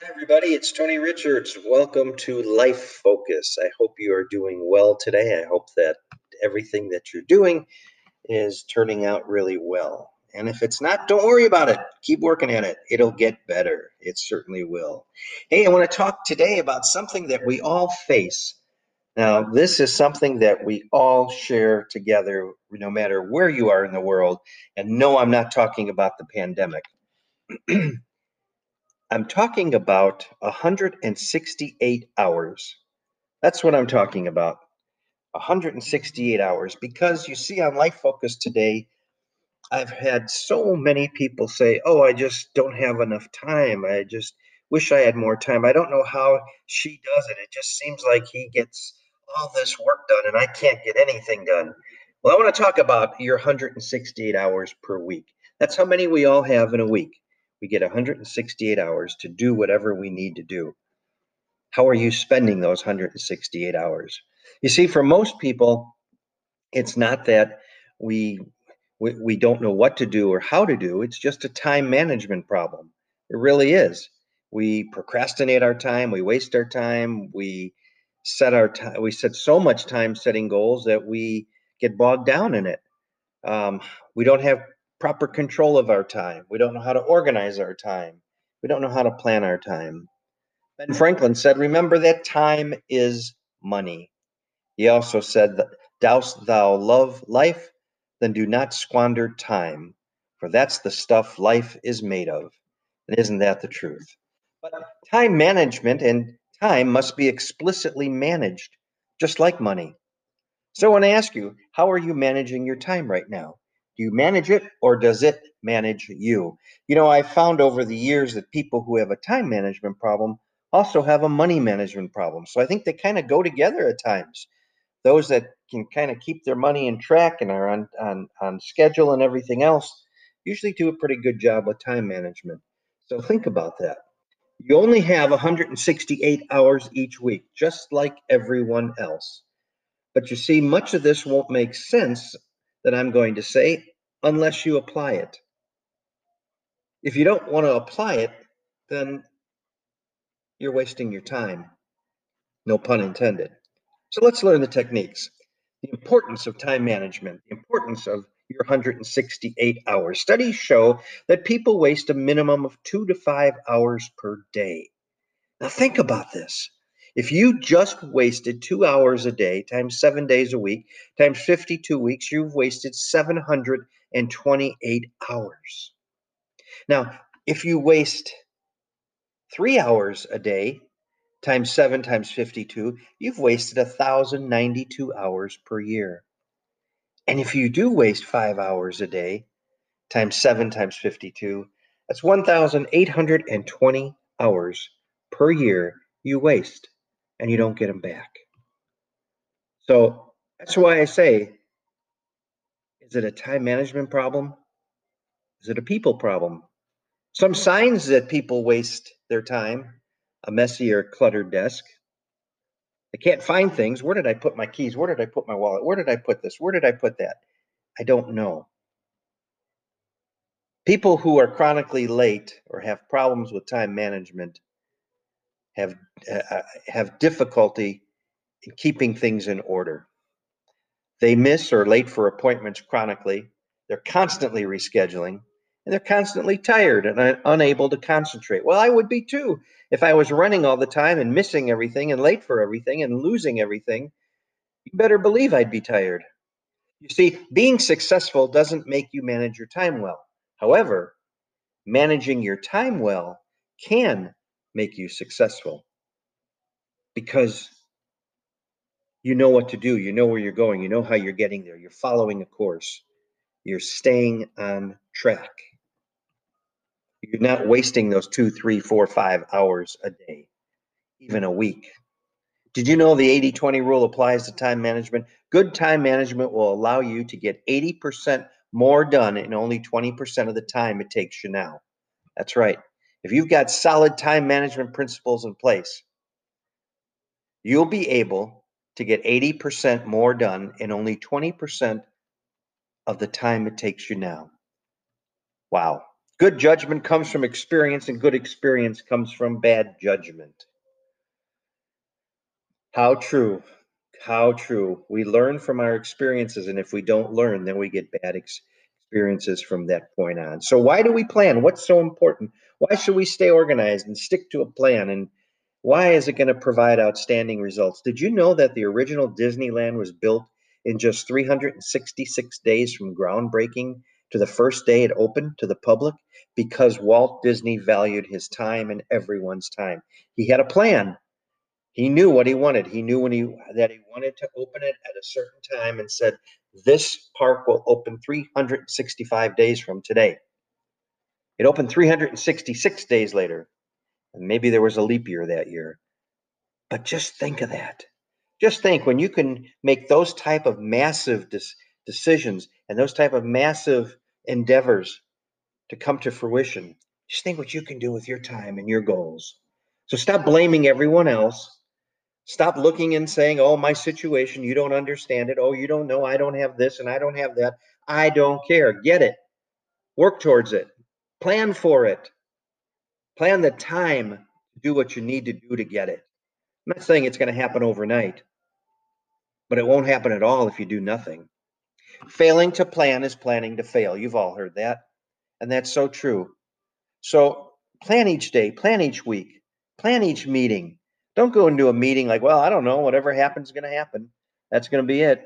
Hi, everybody. It's Tony Richards. Welcome to Life Focus. I hope you are doing well today. I hope that everything that you're doing is turning out really well. And if it's not, don't worry about it. Keep working at it. It'll get better. It certainly will. Hey, I want to talk today about something that we all face. Now, this is something that we all share together, no matter where you are in the world. And no, I'm not talking about the pandemic. I'm talking about 168 hours. That's what I'm talking about. 168 hours. Because you see, on Life Focus today, I've had so many people say, Oh, I just don't have enough time. I just wish I had more time. I don't know how she does it. It just seems like he gets all this work done and I can't get anything done. Well, I want to talk about your 168 hours per week. That's how many we all have in a week we get 168 hours to do whatever we need to do. How are you spending those 168 hours? You see, for most people, it's not that we, we, we don't know what to do or how to do, it's just a time management problem. It really is. We procrastinate our time, we waste our time, we set our time, we set so much time setting goals that we get bogged down in it. Um, we don't have proper control of our time. We don't know how to organize our time. We don't know how to plan our time. Ben Franklin said, Remember that time is money. He also said, Dost thou love life? Then do not squander time, for that's the stuff life is made of. And isn't that the truth? But time management and time must be explicitly managed, just like money. So when I ask you, how are you managing your time right now? Do you manage it or does it manage you? You know, I've found over the years that people who have a time management problem also have a money management problem. So I think they kind of go together at times. Those that can kind of keep their money in track and are on, on, on schedule and everything else usually do a pretty good job with time management. So think about that. You only have 168 hours each week, just like everyone else. But you see, much of this won't make sense that I'm going to say unless you apply it. If you don't want to apply it, then you're wasting your time. No pun intended. So let's learn the techniques. The importance of time management, the importance of your 168 hours. Studies show that people waste a minimum of two to five hours per day. Now, think about this. If you just wasted two hours a day times seven days a week times 52 weeks, you've wasted 728 hours. Now, if you waste three hours a day times seven times 52, you've wasted 1,092 hours per year. And if you do waste five hours a day times seven times 52, that's 1,820 hours per year you waste and you don't get them back. So that's why I say is it a time management problem? Is it a people problem? Some signs that people waste their time a messy or cluttered desk. They can't find things. Where did I put my keys? Where did I put my wallet? Where did I put this? Where did I put that? I don't know. People who are chronically late or have problems with time management have uh, have difficulty in keeping things in order. They miss or late for appointments chronically. They're constantly rescheduling and they're constantly tired and un- unable to concentrate. Well, I would be too if I was running all the time and missing everything and late for everything and losing everything. You better believe I'd be tired. You see, being successful doesn't make you manage your time well. However, managing your time well can make you successful because you know what to do, you know where you're going, you know how you're getting there, you're following a course, you're staying on track. You're not wasting those two, three, four, five hours a day, even a week. Did you know the 80 20 rule applies to time management? Good time management will allow you to get 80% more done in only 20% of the time it takes you now. That's right. If you've got solid time management principles in place, you'll be able to get 80% more done in only 20% of the time it takes you now. Wow. Good judgment comes from experience, and good experience comes from bad judgment. How true. How true. We learn from our experiences, and if we don't learn, then we get bad experiences from that point on. So, why do we plan? What's so important? Why should we stay organized and stick to a plan? And why is it going to provide outstanding results? Did you know that the original Disneyland was built in just 366 days from groundbreaking to the first day it opened to the public? Because Walt Disney valued his time and everyone's time. He had a plan. He knew what he wanted. He knew when he that he wanted to open it at a certain time and said, "This park will open 365 days from today." It opened 366 days later. And maybe there was a leap year that year. But just think of that. Just think when you can make those type of massive decisions and those type of massive endeavors to come to fruition. Just think what you can do with your time and your goals. So stop blaming everyone else Stop looking and saying, oh, my situation, you don't understand it. Oh, you don't know. I don't have this and I don't have that. I don't care. Get it. Work towards it. Plan for it. Plan the time to do what you need to do to get it. I'm not saying it's going to happen overnight, but it won't happen at all if you do nothing. Failing to plan is planning to fail. You've all heard that. And that's so true. So plan each day, plan each week, plan each meeting, don't go into a meeting like, well, I don't know, whatever happens is going to happen. That's going to be it.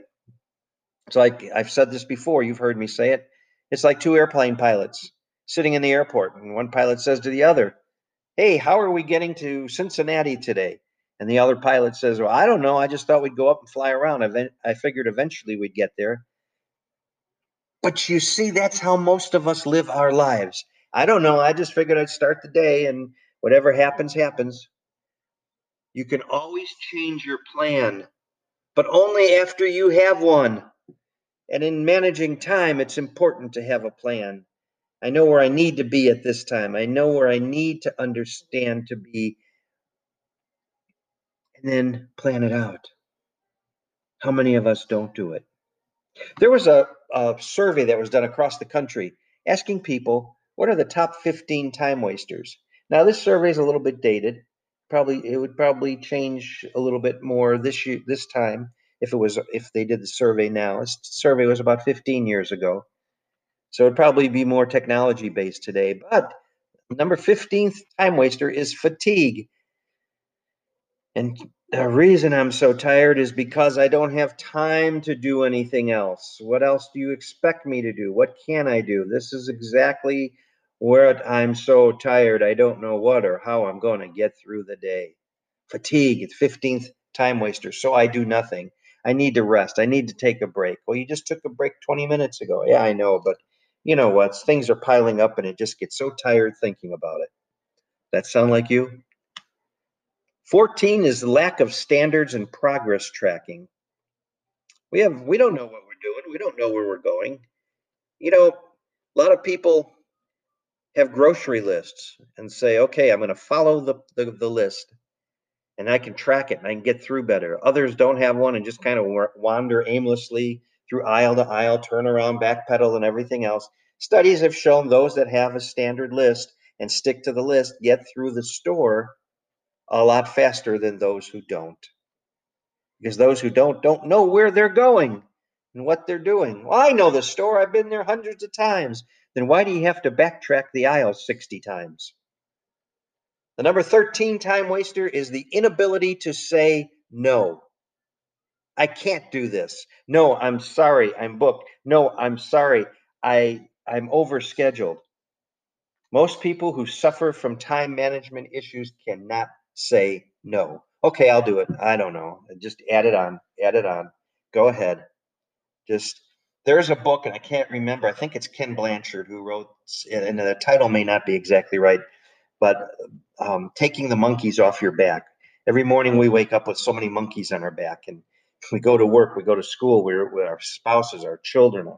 It's like I've said this before, you've heard me say it. It's like two airplane pilots sitting in the airport, and one pilot says to the other, Hey, how are we getting to Cincinnati today? And the other pilot says, Well, I don't know. I just thought we'd go up and fly around. I figured eventually we'd get there. But you see, that's how most of us live our lives. I don't know. I just figured I'd start the day and whatever happens, happens. You can always change your plan, but only after you have one. And in managing time, it's important to have a plan. I know where I need to be at this time. I know where I need to understand to be. And then plan it out. How many of us don't do it? There was a, a survey that was done across the country asking people what are the top 15 time wasters. Now, this survey is a little bit dated, probably it would probably change a little bit more this year this time if it was if they did the survey now. This survey was about 15 years ago. So it'd probably be more technology based today. But number 15th time waster is fatigue. And the reason I'm so tired is because I don't have time to do anything else. What else do you expect me to do? What can I do? This is exactly where I'm so tired, I don't know what or how I'm going to get through the day. Fatigue, it's 15th time waster. So I do nothing. I need to rest. I need to take a break. Well, you just took a break 20 minutes ago. Yeah, I know, but you know what? Things are piling up and it just gets so tired thinking about it. That sound like you? 14 is lack of standards and progress tracking. We have we don't know what we're doing. We don't know where we're going. You know, a lot of people have grocery lists and say, okay, I'm going to follow the, the, the, list and I can track it and I can get through better. Others don't have one and just kind of wander aimlessly through aisle to aisle, turn around, backpedal, and everything else. Studies have shown those that have a standard list and stick to the list get through the store a lot faster than those who don't. Because those who don't don't know where they're going and what they're doing. Well, I know the store. I've been there hundreds of times then why do you have to backtrack the aisle 60 times? The number 13 time waster is the inability to say no. I can't do this. No, I'm sorry, I'm booked. No, I'm sorry, I, I'm overscheduled. Most people who suffer from time management issues cannot say no. Okay, I'll do it. I don't know. Just add it on. Add it on. Go ahead. Just there's a book, and I can't remember. I think it's Ken Blanchard who wrote, and the title may not be exactly right, but um, taking the monkeys off your back. Every morning we wake up with so many monkeys on our back, and we go to work, we go to school, we're with our spouses, our children,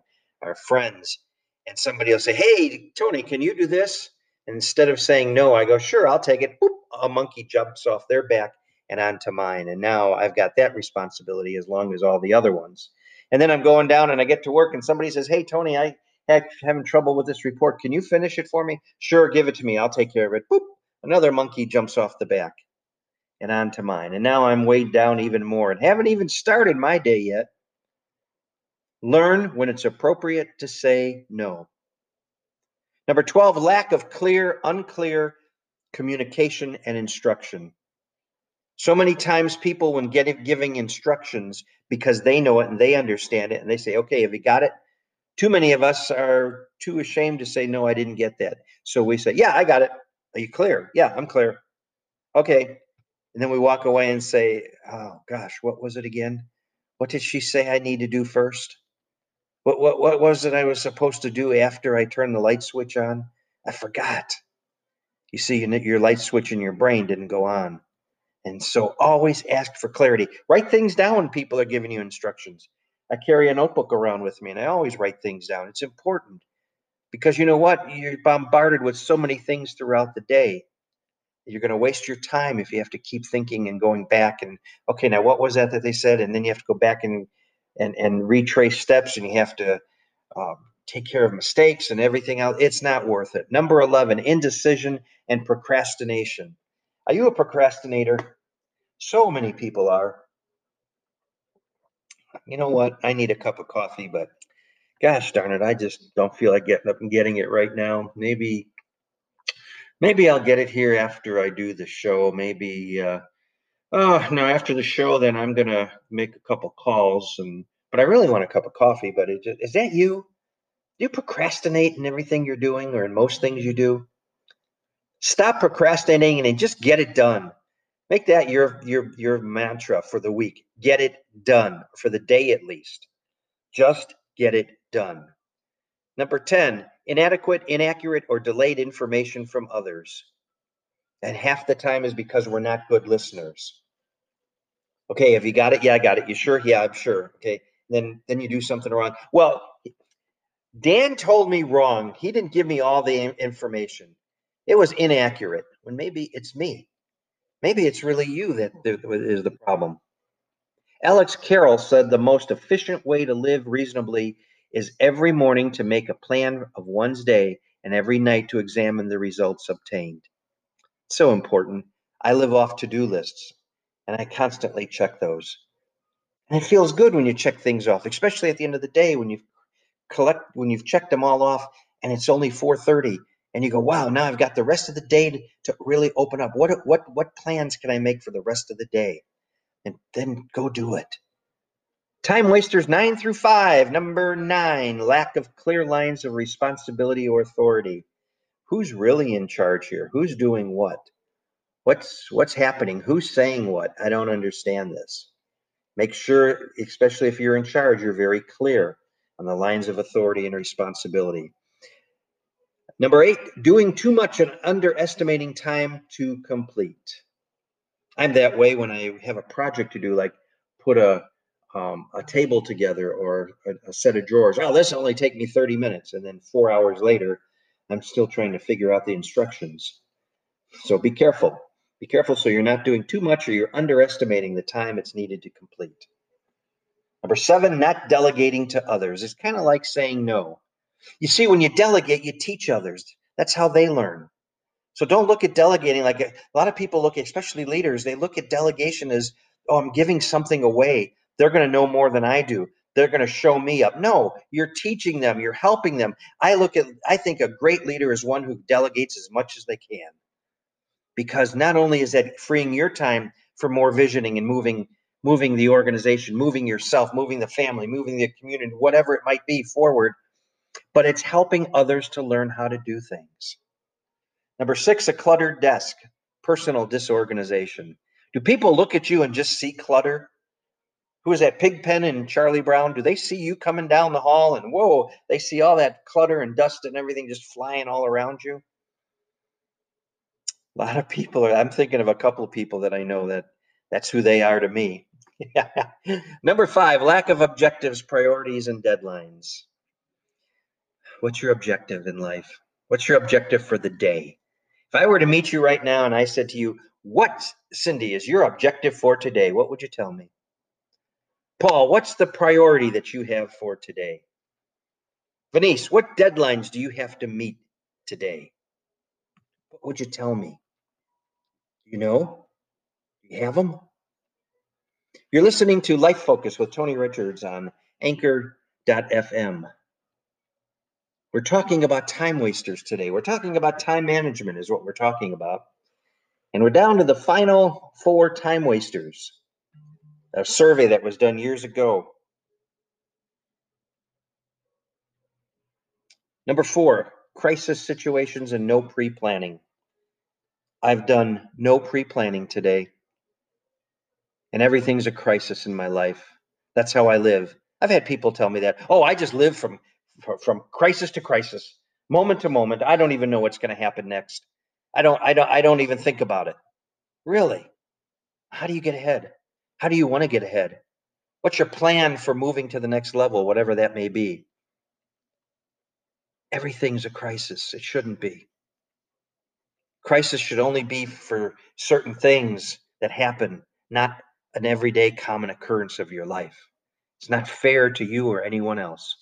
our friends, and somebody will say, "Hey, Tony, can you do this?" And instead of saying no, I go, "Sure, I'll take it." Boop, a monkey jumps off their back and onto mine, and now I've got that responsibility as long as all the other ones. And then I'm going down and I get to work and somebody says, Hey, Tony, I heck, having trouble with this report. Can you finish it for me? Sure, give it to me. I'll take care of it. Boop. Another monkey jumps off the back and onto mine. And now I'm weighed down even more and haven't even started my day yet. Learn when it's appropriate to say no. Number 12, lack of clear, unclear communication and instruction. So many times, people, when getting giving instructions because they know it and they understand it, and they say, "Okay, have you got it?" Too many of us are too ashamed to say, "No, I didn't get that." So we say, "Yeah, I got it. Are you clear? Yeah, I'm clear. Okay." And then we walk away and say, "Oh gosh, what was it again? What did she say I need to do first? What what what was it I was supposed to do after I turned the light switch on? I forgot." You see, your light switch in your brain didn't go on. And so always ask for clarity. Write things down when people are giving you instructions. I carry a notebook around with me and I always write things down. It's important because you know what? You're bombarded with so many things throughout the day. You're going to waste your time if you have to keep thinking and going back and okay, now what was that that they said? And then you have to go back and and and retrace steps and you have to um, take care of mistakes and everything else. It's not worth it. Number 11, indecision and procrastination. Are you a procrastinator? So many people are. You know what? I need a cup of coffee, but gosh darn it, I just don't feel like getting up and getting it right now. Maybe maybe I'll get it here after I do the show. Maybe uh oh no, after the show then I'm gonna make a couple calls and but I really want a cup of coffee. But is that you? Do you procrastinate in everything you're doing or in most things you do? Stop procrastinating and just get it done. Make that your your your mantra for the week. Get it done for the day at least. Just get it done. Number 10, inadequate, inaccurate, or delayed information from others. And half the time is because we're not good listeners. Okay, have you got it? Yeah, I got it. You sure? Yeah, I'm sure. Okay. Then then you do something wrong. Well, Dan told me wrong. He didn't give me all the information. It was inaccurate. When maybe it's me. Maybe it's really you that is the problem. Alex Carroll said the most efficient way to live reasonably is every morning to make a plan of one's day and every night to examine the results obtained. so important. I live off to do lists and I constantly check those. And it feels good when you check things off, especially at the end of the day when you've collect when you've checked them all off and it's only 4:30 and you go, wow, now I've got the rest of the day to, really open up. What what what plans can I make for the rest of the day? And then go do it. Time wasters nine through five. Number nine, lack of clear lines of responsibility or authority. Who's really in charge here? Who's doing what? What's what's happening? Who's saying what? I don't understand this. Make sure, especially if you're in charge, you're very clear on the lines of authority and responsibility. Number eight, doing too much and underestimating time to complete. I'm that way when I have a project to do, like put a um, a table together or a, a, set of drawers. Oh, this only take me 30 minutes, and then four hours later, I'm still trying to figure out the instructions. So be careful. Be careful so you're not doing too much or you're underestimating the time it's needed to complete. Number seven, not delegating to others. It's kind of like saying no. You see, when you delegate, you teach others. That's how they learn. So don't look at delegating like a, a lot of people look, especially leaders, they look at delegation as, oh, I'm giving something away. They're going to know more than I do. They're going to show me up. No, you're teaching them, you're helping them. I look at, I think a great leader is one who delegates as much as they can. Because not only is that freeing your time for more visioning and moving moving the organization, moving yourself, moving the family, moving the community, whatever it might be forward, but it's helping others to learn how to do things. Number six, a cluttered desk, personal disorganization. Do people look at you and just see clutter? Who is that Pigpen and Charlie Brown? Do they see you coming down the hall and whoa, they see all that clutter and dust and everything just flying all around you? A lot of people are, I'm thinking of a couple of people that I know that that's who they are to me. Number five, lack of objectives, priorities, and deadlines. What's your objective in life? What's your objective for the day? If I were to meet you right now and I said to you, What, Cindy, is your objective for today? What would you tell me? Paul, what's the priority that you have for today? Venice, what deadlines do you have to meet today? What would you tell me? You know? You have them? You're listening to Life Focus with Tony Richards on anchor.fm. We're talking about time wasters today. We're talking about time management, is what we're talking about. And we're down to the final four time wasters. A survey that was done years ago. Number four, crisis situations and no pre planning. I've done no pre planning today, and everything's a crisis in my life. That's how I live. I've had people tell me that, oh, I just live from, from crisis to crisis, moment to moment. I don't even know what's going to happen next. I don't, I don't, I don't even think about it. Really? How do you get ahead? How do you want to get ahead? What's your plan for moving to the next level, whatever that may be? everything's a crisis. It shouldn't be. Crisis should only be for certain things that happen, not an everyday common occurrence of your life. It's not fair to you or anyone else.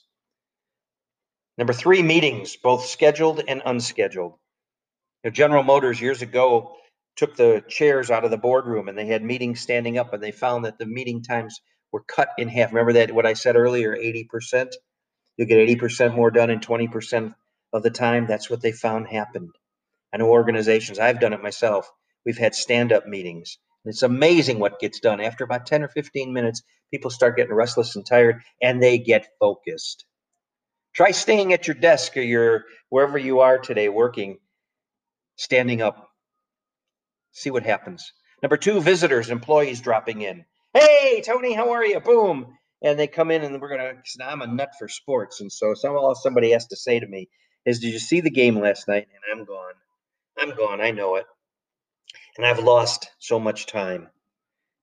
Number three, meetings, both scheduled and unscheduled. General Motors years ago took the chairs out of the boardroom and they had meetings standing up and they found that the meeting times were cut in half. Remember that what I said earlier, 80%? You'll get 80% more done in 20% of the time. That's what they found happened. I know organizations, I've done it myself. We've had stand up meetings. It's amazing what gets done. After about 10 or 15 minutes, people start getting restless and tired and they get focused. Try staying at your desk or your wherever you are today working, standing up. See what happens. Number two, visitors, employees dropping in. Hey, Tony, how are you? Boom and they come in and we're gonna. Now I'm a nut for sports, and so some somebody has to say to me is, "Did you see the game last night?" And I'm gone. I'm gone. I know it, and I've lost so much time.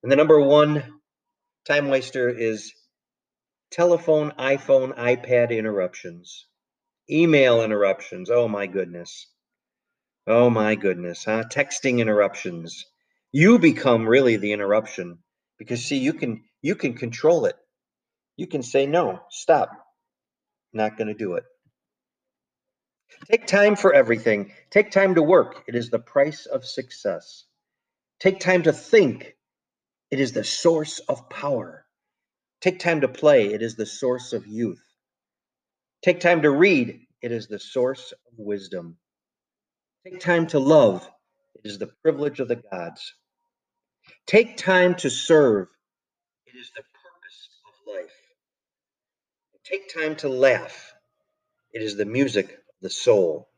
And the number one time waster is telephone, iPhone, iPad interruptions, email interruptions. Oh my goodness. Oh my goodness, huh? Texting interruptions. You become really the interruption because see, you can you can control it. You can say, no, stop. Not going to do it. Take time for everything. Take time to work. It is the price of success. Take time to think. It is the source of power. Take time to play. It is the source of youth. Take time to read. It is the source of wisdom. Take time to love. It is the privilege of the gods. Take time to serve. It is the purpose of life. Take time to laugh. It is the music of the soul.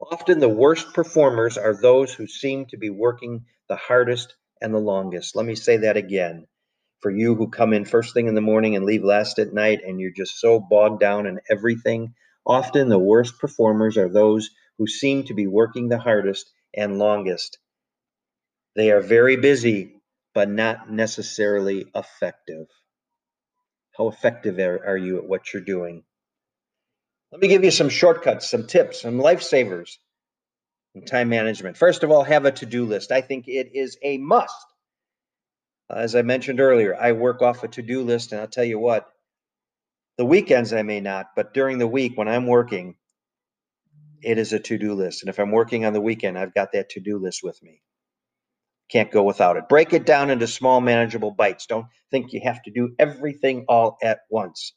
Often the worst performers are those who seem to be working the hardest and the longest. Let me say that again. For you who come in first thing in the morning and leave last at night and you're just so bogged down in everything, often the worst performers are those who seem to be working the hardest and longest. They are very busy, but not necessarily effective. How effective are you at what you're doing? Let me give you some shortcuts, some tips, some lifesavers in time management. First of all, have a to do list. I think it is a must. As I mentioned earlier, I work off a to do list, and I'll tell you what, the weekends I may not, but during the week when I'm working, it is a to do list. And if I'm working on the weekend, I've got that to do list with me. Can't go without it. Break it down into small, manageable bites. Don't think you have to do everything all at once.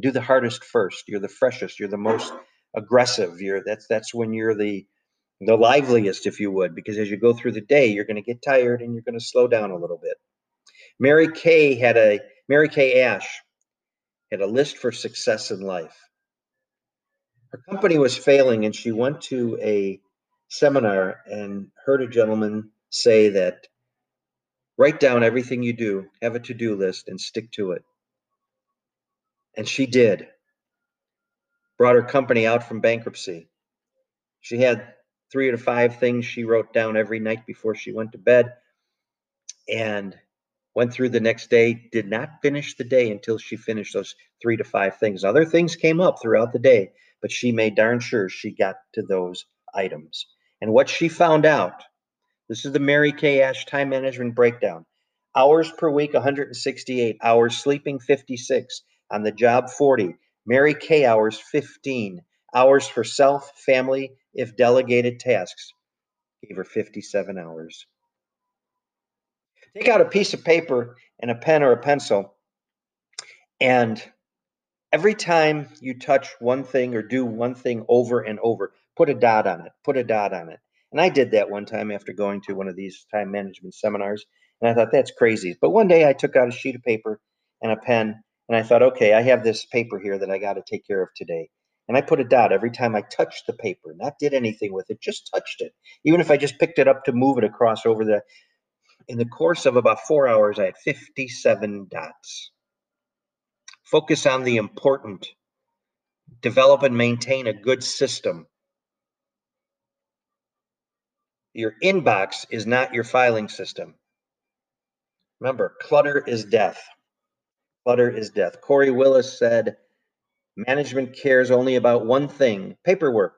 Do the hardest first. You're the freshest. You're the most aggressive. You're that's that's when you're the the liveliest, if you would, because as you go through the day, you're going to get tired and you're going to slow down a little bit. Mary Kay had a Mary Kay Ash had a list for success in life. Her company was failing, and she went to a seminar and heard a gentleman say that write down everything you do, have a to do list, and stick to it. And she did. Brought her company out from bankruptcy. She had three to five things she wrote down every night before she went to bed and went through the next day. Did not finish the day until she finished those three to five things. Other things came up throughout the day, but she made darn sure she got to those items. And what she found out this is the Mary Kay Ash time management breakdown. Hours per week 168, hours sleeping 56, on the job 40, Mary Kay hours, 15. Hours for self, family, if delegated tasks, gave her 57 hours. Take out a piece of paper and a pen or a pencil, and every time you touch one thing or do one thing over and over, put a dot on it, put a dot on it. And I did that one time after going to one of these time management seminars. And I thought, that's crazy. But one day I took out a sheet of paper and a pen and I thought, okay, I have this paper here that I got to take care of today. And I put a dot every time I touched the paper, not did anything with it, just touched it. Even if I just picked it up to move it across over the. In the course of about four hours, I had 57 dots. Focus on the important. Develop and maintain a good system. Your inbox is not your filing system. Remember, clutter is death. Clutter is death. Corey Willis said, Management cares only about one thing paperwork.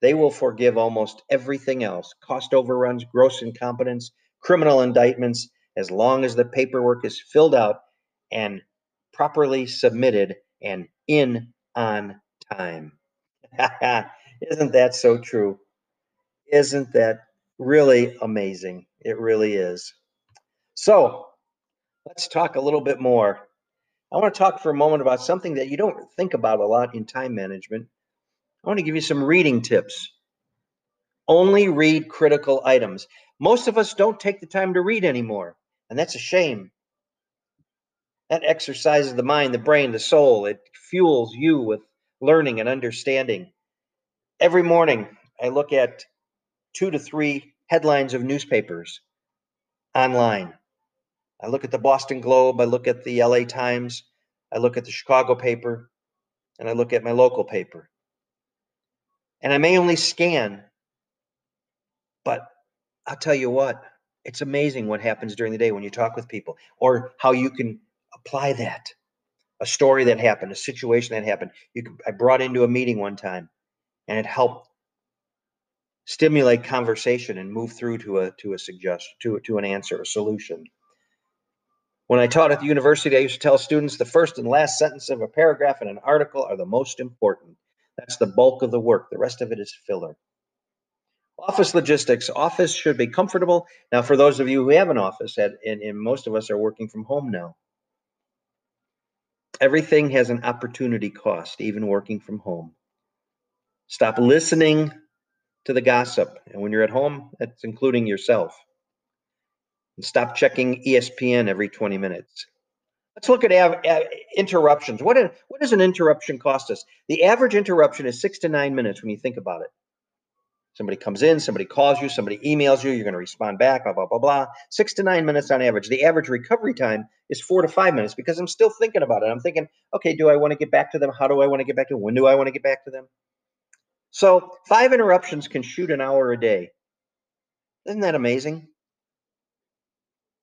They will forgive almost everything else cost overruns, gross incompetence, criminal indictments, as long as the paperwork is filled out and properly submitted and in on time. Isn't that so true? Isn't that really amazing? It really is. So, let's talk a little bit more. I want to talk for a moment about something that you don't think about a lot in time management. I want to give you some reading tips. Only read critical items. Most of us don't take the time to read anymore, and that's a shame. That exercises the mind, the brain, the soul. It fuels you with learning and understanding. Every morning, I look at two to three headlines of newspapers online. I look at the Boston Globe, I look at the LA Times, I look at the Chicago paper, and I look at my local paper. And I may only scan, but I'll tell you what, it's amazing what happens during the day when you talk with people or how you can apply that. A story that happened, a situation that happened. You I brought into a meeting one time and it helped stimulate conversation and move through to a to a suggestion to, to an answer, a solution. When I taught at the university, I used to tell students the first and last sentence of a paragraph in an article are the most important. That's the bulk of the work. The rest of it is filler. Office logistics. Office should be comfortable. Now, for those of you who have an office, and, and most of us are working from home now, everything has an opportunity cost, even working from home. Stop listening to the gossip. And when you're at home, that's including yourself and stop checking ESPN every 20 minutes. Let's look at av- av- interruptions. What, a, what does an interruption cost us? The average interruption is six to nine minutes when you think about it. Somebody comes in, somebody calls you, somebody emails you, you're going to respond back, blah, blah, blah, blah. Six to nine minutes on average. The average recovery time is four to five minutes because I'm still thinking about it. I'm thinking, okay, do I want to get back to them? How do I want to get back to them? When do I want to get back to them? So five interruptions can shoot an hour a day. Isn't that amazing?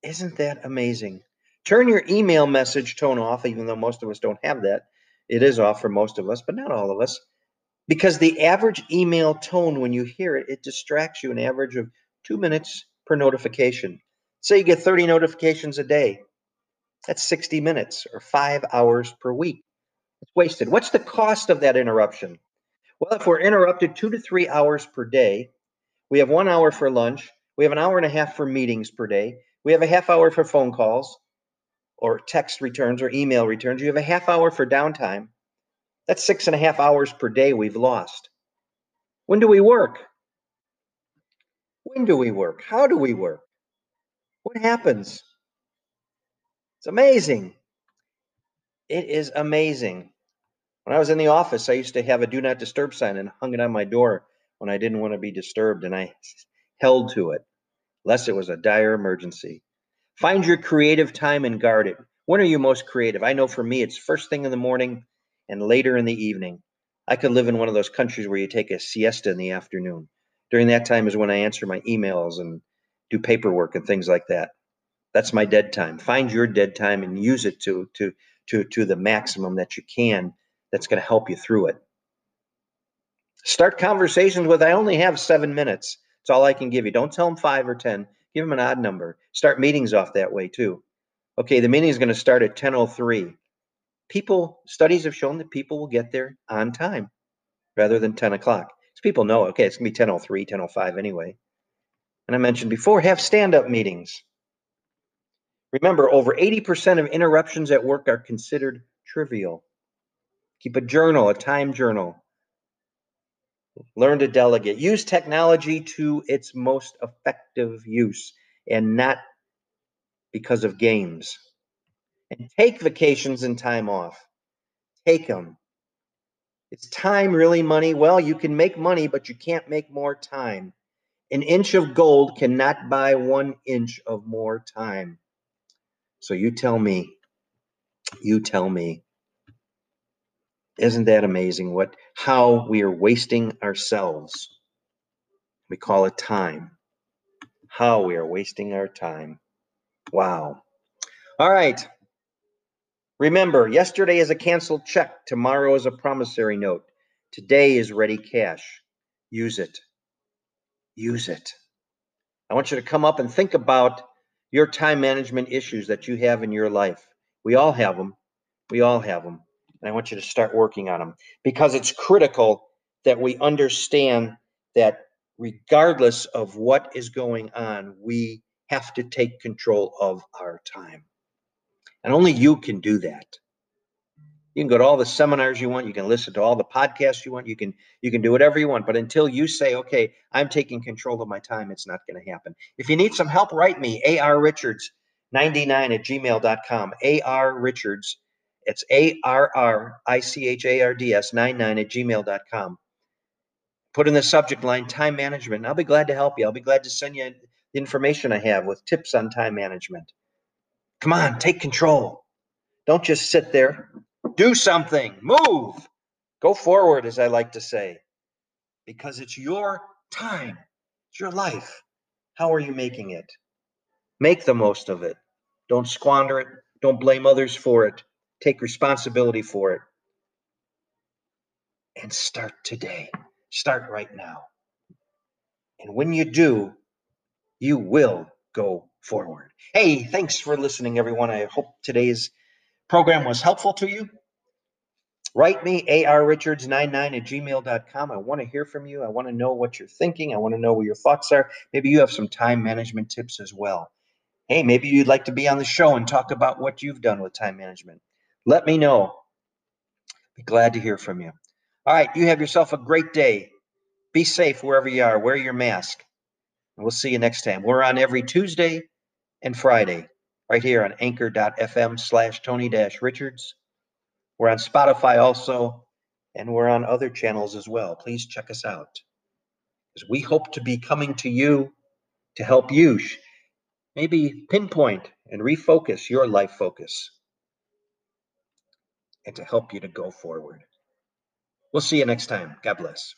Isn't that amazing? Turn your email message tone off, even though most of us don't have that. It is off for most of us, but not all of us. Because the average email tone, when you hear it, it distracts you an average of two minutes per notification. Say you get 30 notifications a day. That's 60 minutes or five hours per week. It's wasted. What's the cost of that interruption? Well, if we're interrupted two to three hours per day, we have one hour for lunch, we have an hour and a half for meetings per day, we have a half hour for phone calls or text returns or email returns. You have a half hour for downtime. That's six and a half hours per day we've lost. When do we work? When do we work? How do we work? What happens? It's amazing. It is amazing. When I was in the office, I used to have a do not disturb sign and hung it on my door when I didn't want to be disturbed, and I held to it unless it was a dire emergency. Find your creative time and guard it. When are you most creative? I know for me, it's first thing in the morning and later in the evening. I could live in one of those countries where you take a siesta in the afternoon. During that time is when I answer my emails and do paperwork and things like that. That's my dead time. Find your dead time and use it to to to to the maximum that you can. That's going to help you through it. Start conversations with I only have 7 minutes. It's all I can give you. Don't tell them five or 10. Give them an odd number. Start meetings off that way too. Okay, the meeting is going to start at 10.03. people, studies have shown that people will get there on time rather than 10 o'clock. So people know, okay, it's going to be 10.03, 10.05 anyway. And I mentioned before, have stand up meetings. Remember, over 80% of interruptions at work are considered trivial. Keep a journal, a time journal. Learn to delegate. Use technology to its most effective use and not because of games. And take vacations and time off. Take them. Is time really money? Well, you can make money, but you can't make more time. An inch of gold cannot buy one inch of more time. So you tell me, you tell me. Isn't that amazing what how we are wasting ourselves? We call it time. How we are wasting our time. Wow. All right. Remember, yesterday is a canceled check. Tomorrow is a promissory note. Today is ready cash. Use it. Use it. I want you to come up and think about your time management issues that you have in your life. We all have them. We all have them. And I want you to start working on them because it's critical that we understand that regardless of what is going on, we have to take control of our time. And only you can do that. You can go to all the seminars you want, you can listen to all the podcasts you want, you can you can do whatever you want, but until you say, okay, I'm taking control of my time, it's not going to happen. If you need some help, write me, AR Richards 99 at gmail.com. AR Richards, it's A R R I C H A R D S 99 at gmail.com. Put in the subject line time management. I'll be glad to help you. I'll be glad to send you the information I have with tips on time management. Come on, take control. Don't just sit there. Do something. Move. Go forward, as I like to say, because it's your time, it's your life. How are you making it? Make the most of it. Don't squander it. Don't blame others for it. Take responsibility for it. And start today. Start right now. And when you do, you will go forward. Hey, thanks for listening, everyone. I hope today's program was helpful to you. Write me, arrichards99 at gmail.com. I want to hear from you. I want to know what you're thinking. I want to know what your thoughts are. Maybe you have some time management tips as well. Hey, maybe you'd like to be on the show and talk about what you've done with time management. Let me know. Be glad to hear from you. All right, you have yourself a great day. Be safe wherever you are. Wear your mask. We'll see you next time. We're on every Tuesday and Friday right here on anchor.fm slash Tony Dash Richards. We're on Spotify also, and we're on other channels as well. Please check us out. Because we hope to be coming to you to help you maybe pinpoint and refocus your life focus and to help you to go forward. We'll see you next time. God bless.